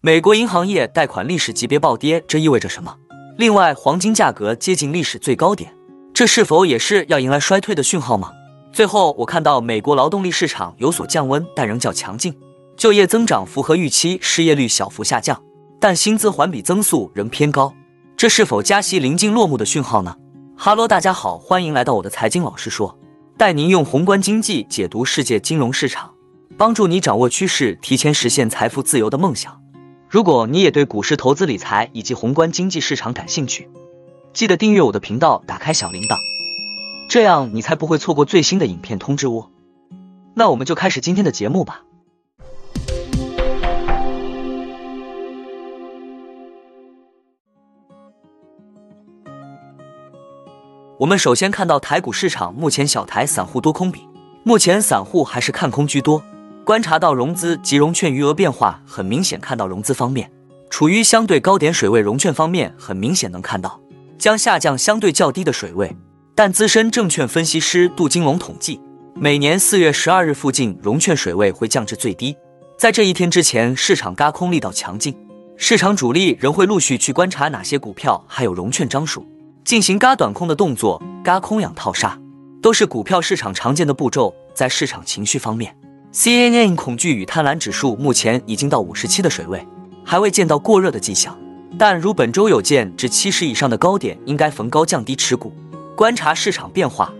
美国银行业贷款历史级别暴跌，这意味着什么？另外，黄金价格接近历史最高点，这是否也是要迎来衰退的讯号吗？最后，我看到美国劳动力市场有所降温，但仍较强劲，就业增长符合预期，失业率小幅下降，但薪资环比增速仍偏高，这是否加息临近落幕的讯号呢？哈喽，大家好，欢迎来到我的财经老师说，带您用宏观经济解读世界金融市场，帮助你掌握趋势，提前实现财富自由的梦想。如果你也对股市投资理财以及宏观经济市场感兴趣，记得订阅我的频道，打开小铃铛，这样你才不会错过最新的影片通知哦。那我们就开始今天的节目吧。我们首先看到台股市场目前小台散户多空比，目前散户还是看空居多。观察到融资及融券余额变化，很明显看到融资方面处于相对高点水位，融券方面很明显能看到将下降相对较低的水位。但资深证券分析师杜金龙统计，每年四月十二日附近融券水位会降至最低。在这一天之前，市场嘎空力道强劲，市场主力仍会陆续去观察哪些股票还有融券张数，进行嘎短空的动作，嘎空养套杀，都是股票市场常见的步骤。在市场情绪方面。CNN 恐惧与贪婪指数目前已经到五十七的水位，还未见到过热的迹象。但如本周有见至七十以上的高点，应该逢高降低持股，观察市场变化。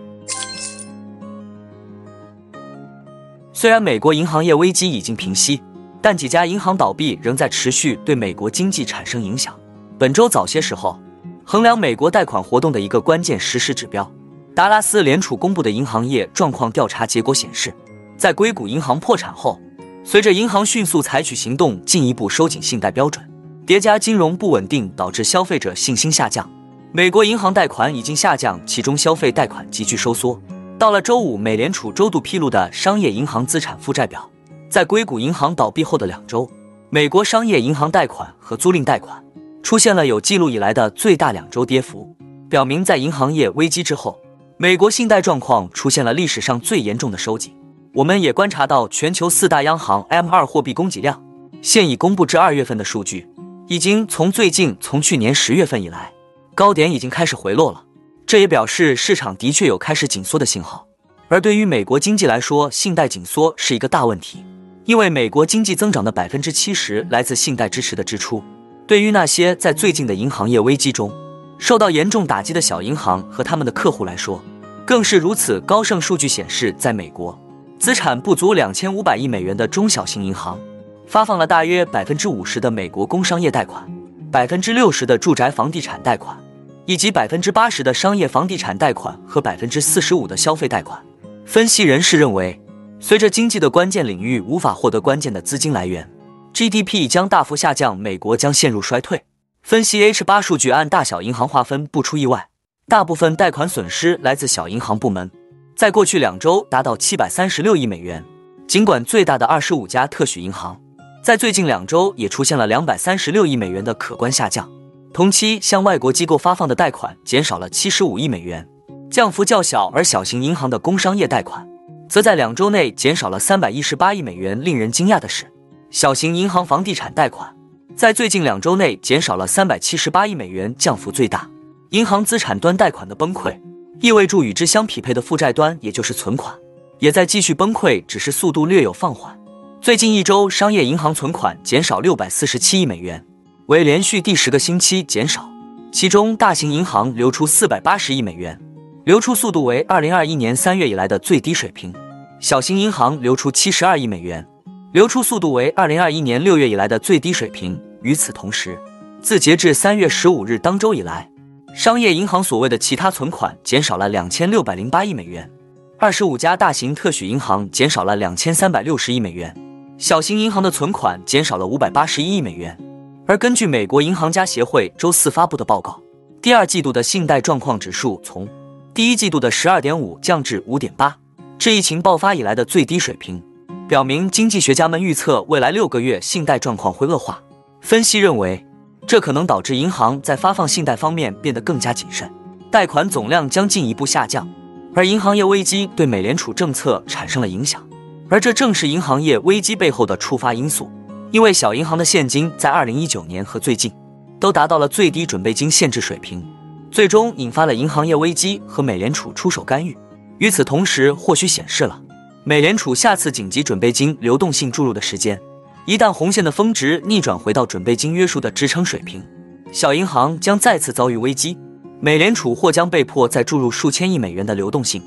虽然美国银行业危机已经平息，但几家银行倒闭仍在持续对美国经济产生影响。本周早些时候，衡量美国贷款活动的一个关键实时指标——达拉斯联储公布的银行业状况调查结果显示。在硅谷银行破产后，随着银行迅速采取行动，进一步收紧信贷标准，叠加金融不稳定，导致消费者信心下降。美国银行贷款已经下降，其中消费贷款急剧收缩。到了周五，美联储周度披露的商业银行资产负债表，在硅谷银行倒闭后的两周，美国商业银行贷款和租赁贷款出现了有记录以来的最大两周跌幅，表明在银行业危机之后，美国信贷状况出现了历史上最严重的收紧。我们也观察到，全球四大央行 M 二货币供给量现已公布至二月份的数据，已经从最近从去年十月份以来高点已经开始回落了。这也表示市场的确有开始紧缩的信号。而对于美国经济来说，信贷紧缩是一个大问题，因为美国经济增长的百分之七十来自信贷支持的支出。对于那些在最近的银行业危机中受到严重打击的小银行和他们的客户来说，更是如此。高盛数据显示，在美国。资产不足两千五百亿美元的中小型银行，发放了大约百分之五十的美国工商业贷款，百分之六十的住宅房地产贷款，以及百分之八十的商业房地产贷款和百分之四十五的消费贷款。分析人士认为，随着经济的关键领域无法获得关键的资金来源，GDP 将大幅下降，美国将陷入衰退。分析 H 八数据按大小银行划分，不出意外，大部分贷款损失来自小银行部门。在过去两周达到七百三十六亿美元。尽管最大的二十五家特许银行在最近两周也出现了两百三十六亿美元的可观下降，同期向外国机构发放的贷款减少了七十五亿美元，降幅较小。而小型银行的工商业贷款则在两周内减少了三百一十八亿美元。令人惊讶的是，小型银行房地产贷款在最近两周内减少了三百七十八亿美元，降幅最大。银行资产端贷款的崩溃。意味着与之相匹配的负债端，也就是存款，也在继续崩溃，只是速度略有放缓。最近一周，商业银行存款减少六百四十七亿美元，为连续第十个星期减少。其中，大型银行流出四百八十亿美元，流出速度为二零二一年三月以来的最低水平；小型银行流出七十二亿美元，流出速度为二零二一年六月以来的最低水平。与此同时，自截至三月十五日当周以来，商业银行所谓的其他存款减少了两千六百零八亿美元，二十五家大型特许银行减少了两千三百六十亿美元，小型银行的存款减少了五百八十一亿美元。而根据美国银行家协会周四发布的报告，第二季度的信贷状况指数从第一季度的十二点五降至五点八，这疫情爆发以来的最低水平，表明经济学家们预测未来六个月信贷状况会恶化。分析认为。这可能导致银行在发放信贷方面变得更加谨慎，贷款总量将进一步下降，而银行业危机对美联储政策产生了影响，而这正是银行业危机背后的触发因素。因为小银行的现金在二零一九年和最近都达到了最低准备金限制水平，最终引发了银行业危机和美联储出手干预。与此同时，或许显示了美联储下次紧急准备金流动性注入的时间。一旦红线的峰值逆转回到准备金约束的支撑水平，小银行将再次遭遇危机，美联储或将被迫再注入数千亿美元的流动性。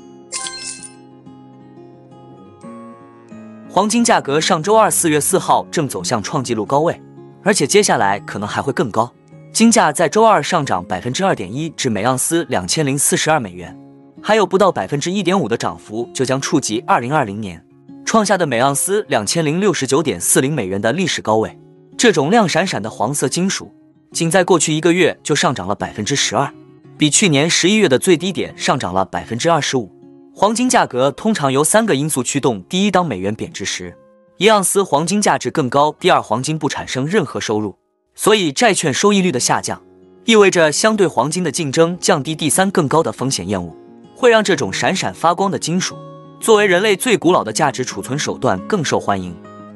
黄金价格上周二四月四号正走向创纪录高位，而且接下来可能还会更高。金价在周二上涨百分之二点一，至每盎司两千零四十二美元，还有不到百分之一点五的涨幅就将触及二零二零年创下的每盎司两千零六十九点四零美元的历史高位。这种亮闪闪的黄色金属，仅在过去一个月就上涨了百分之十二，比去年十一月的最低点上涨了百分之二十五。黄金价格通常由三个因素驱动：第一，当美元贬值时，一盎司黄金价值更高；第二，黄金不产生任何收入，所以债券收益率的下降意味着相对黄金的竞争降低；第三，更高的风险厌恶会让这种闪闪发光的金属作为人类最古老的价值储存手段更受欢迎。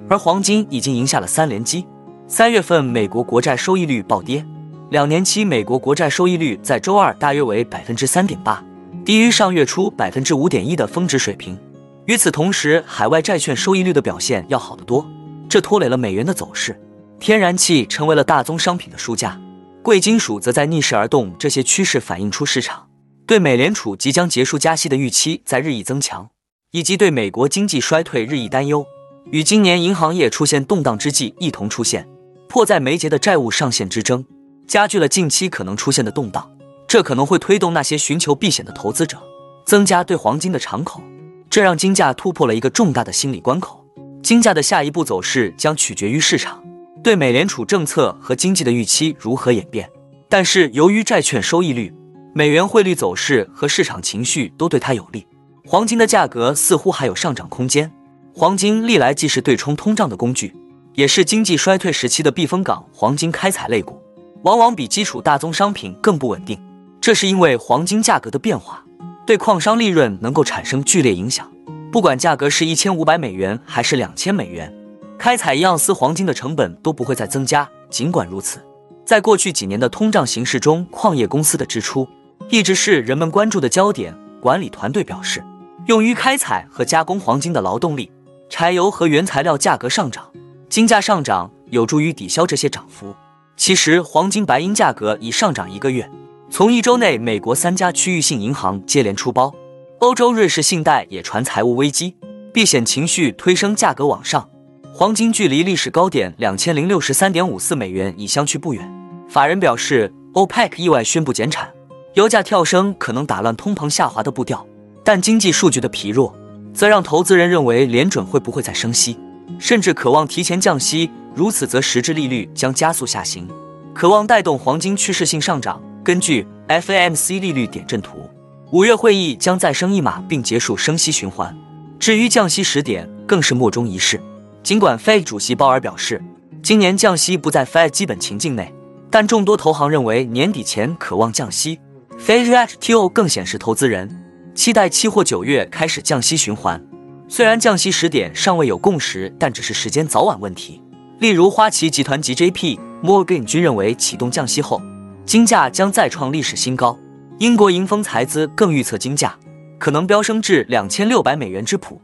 而黄金已经赢下了三连击。三月份美国国债收益率暴跌，两年期美国国债收益率在周二大约为百分之三点八。低于上月初百分之五点一的峰值水平。与此同时，海外债券收益率的表现要好得多，这拖累了美元的走势。天然气成为了大宗商品的输家，贵金属则在逆势而动。这些趋势反映出市场对美联储即将结束加息的预期在日益增强，以及对美国经济衰退日益担忧，与今年银行业出现动荡之际一同出现。迫在眉睫的债务上限之争，加剧了近期可能出现的动荡。这可能会推动那些寻求避险的投资者增加对黄金的敞口，这让金价突破了一个重大的心理关口。金价的下一步走势将取决于市场对美联储政策和经济的预期如何演变。但是，由于债券收益率、美元汇率走势和市场情绪都对它有利，黄金的价格似乎还有上涨空间。黄金历来既是对冲通胀的工具，也是经济衰退时期的避风港。黄金开采类股往往比基础大宗商品更不稳定。这是因为黄金价格的变化对矿商利润能够产生剧烈影响。不管价格是一千五百美元还是两千美元，开采一盎司黄金的成本都不会再增加。尽管如此，在过去几年的通胀形势中，矿业公司的支出一直是人们关注的焦点。管理团队表示，用于开采和加工黄金的劳动力、柴油和原材料价格上涨，金价上涨有助于抵消这些涨幅。其实，黄金白银价格已上涨一个月。从一周内，美国三家区域性银行接连出包，欧洲瑞士信贷也传财务危机，避险情绪推升价格往上。黄金距离历史高点两千零六十三点五四美元已相去不远。法人表示，OPEC 意外宣布减产，油价跳升可能打乱通膨下滑的步调，但经济数据的疲弱，则让投资人认为联准会不会再升息，甚至渴望提前降息。如此则实质利率将加速下行，渴望带动黄金趋势性上涨。根据 FAMC 利率点阵图，五月会议将再升一码并结束升息循环。至于降息时点，更是莫衷一是。尽管 Fed 主席鲍尔表示，今年降息不在 Fed 基本情境内，但众多投行认为年底前渴望降息。Fed React 更显示投资人期待期货九月开始降息循环。虽然降息时点尚未有共识，但只是时间早晚问题。例如，花旗集团及 JP Morgan 均认为启动降息后。金价将再创历史新高。英国银丰财资更预测金价可能飙升至两千六百美元之谱。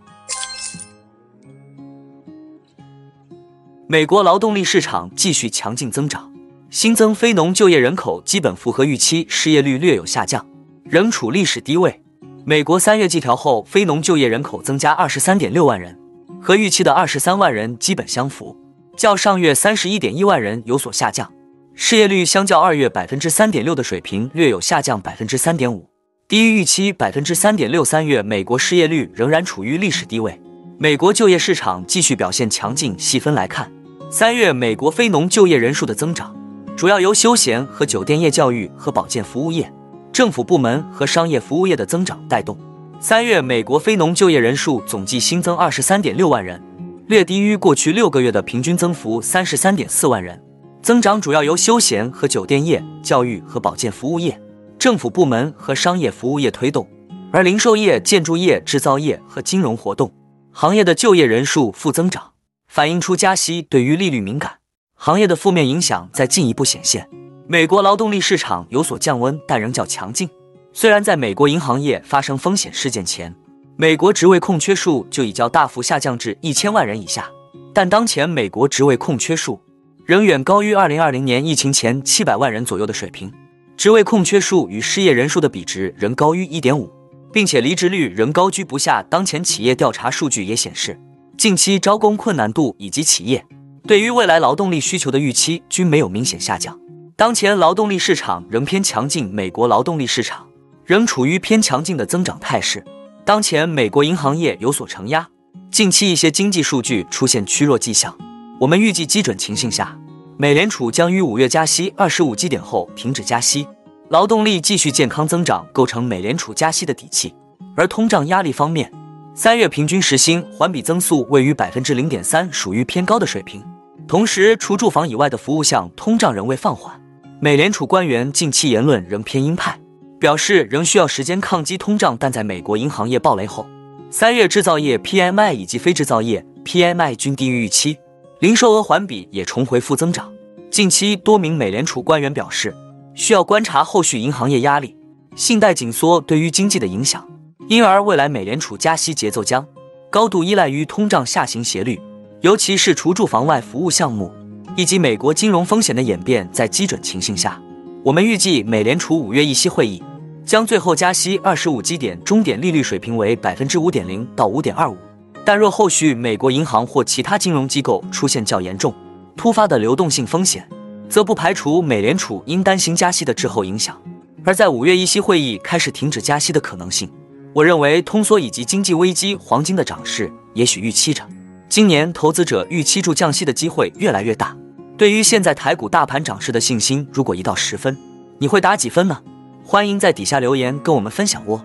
美国劳动力市场继续强劲增长，新增非农就业人口基本符合预期，失业率略有下降，仍处历史低位。美国三月季调后非农就业人口增加二十三点六万人，和预期的二十三万人基本相符，较上月三十一点一万人有所下降。失业率相较二月百分之三点六的水平略有下降百分之三点五，低于预期百分之三点六。三月美国失业率仍然处于历史低位。美国就业市场继续表现强劲。细分来看，三月美国非农就业人数的增长主要由休闲和酒店业、教育和保健服务业、政府部门和商业服务业的增长带动。三月美国非农就业人数总计新增二十三点六万人，略低于过去六个月的平均增幅三十三点四万人。增长主要由休闲和酒店业、教育和保健服务业、政府部门和商业服务业推动，而零售业、建筑业、制造业和金融活动行业的就业人数负增长。反映出加息对于利率敏感行业的负面影响在进一步显现。美国劳动力市场有所降温，但仍较强劲。虽然在美国银行业发生风险事件前，美国职位空缺数就已较大幅下降至一千万人以下，但当前美国职位空缺数仍远高于二零二零年疫情前七百万人左右的水平。职位空缺数与失业人数的比值仍高于一点五，并且离职率仍高居不下。当前企业调查数据也显示，近期招工困难度以及企业对于未来劳动力需求的预期均没有明显下降。当前劳动力市场仍偏强劲，美国劳动力市场仍处于偏强劲的增长态势。当前美国银行业有所承压，近期一些经济数据出现趋弱迹象。我们预计基准情形下。美联储将于五月加息二十五基点后停止加息，劳动力继续健康增长构成美联储加息的底气。而通胀压力方面，三月平均时薪环比增速位于百分之零点三，属于偏高的水平。同时，除住房以外的服务项通胀仍未放缓。美联储官员近期言论仍偏鹰派，表示仍需要时间抗击通胀。但在美国银行业暴雷后，三月制造业 PMI 以及非制造业 PMI 均低于预期。零售额环比也重回负增长。近期多名美联储官员表示，需要观察后续银行业压力、信贷紧缩对于经济的影响，因而未来美联储加息节奏将高度依赖于通胀下行斜率，尤其是除住房外服务项目以及美国金融风险的演变。在基准情形下，我们预计美联储五月议息会议将最后加息二十五基点，终点利率水平为百分之五点零到五点二五。但若后续美国银行或其他金融机构出现较严重、突发的流动性风险，则不排除美联储因担心加息的滞后影响，而在五月议息会议开始停止加息的可能性。我认为通缩以及经济危机，黄金的涨势也许预期着今年投资者预期住降息的机会越来越大。对于现在台股大盘涨势的信心，如果一到十分，你会打几分呢？欢迎在底下留言跟我们分享哦。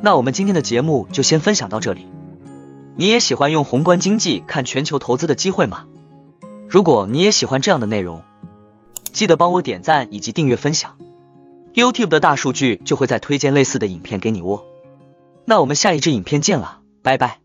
那我们今天的节目就先分享到这里。你也喜欢用宏观经济看全球投资的机会吗？如果你也喜欢这样的内容，记得帮我点赞以及订阅分享，YouTube 的大数据就会再推荐类似的影片给你哦。那我们下一支影片见了，拜拜。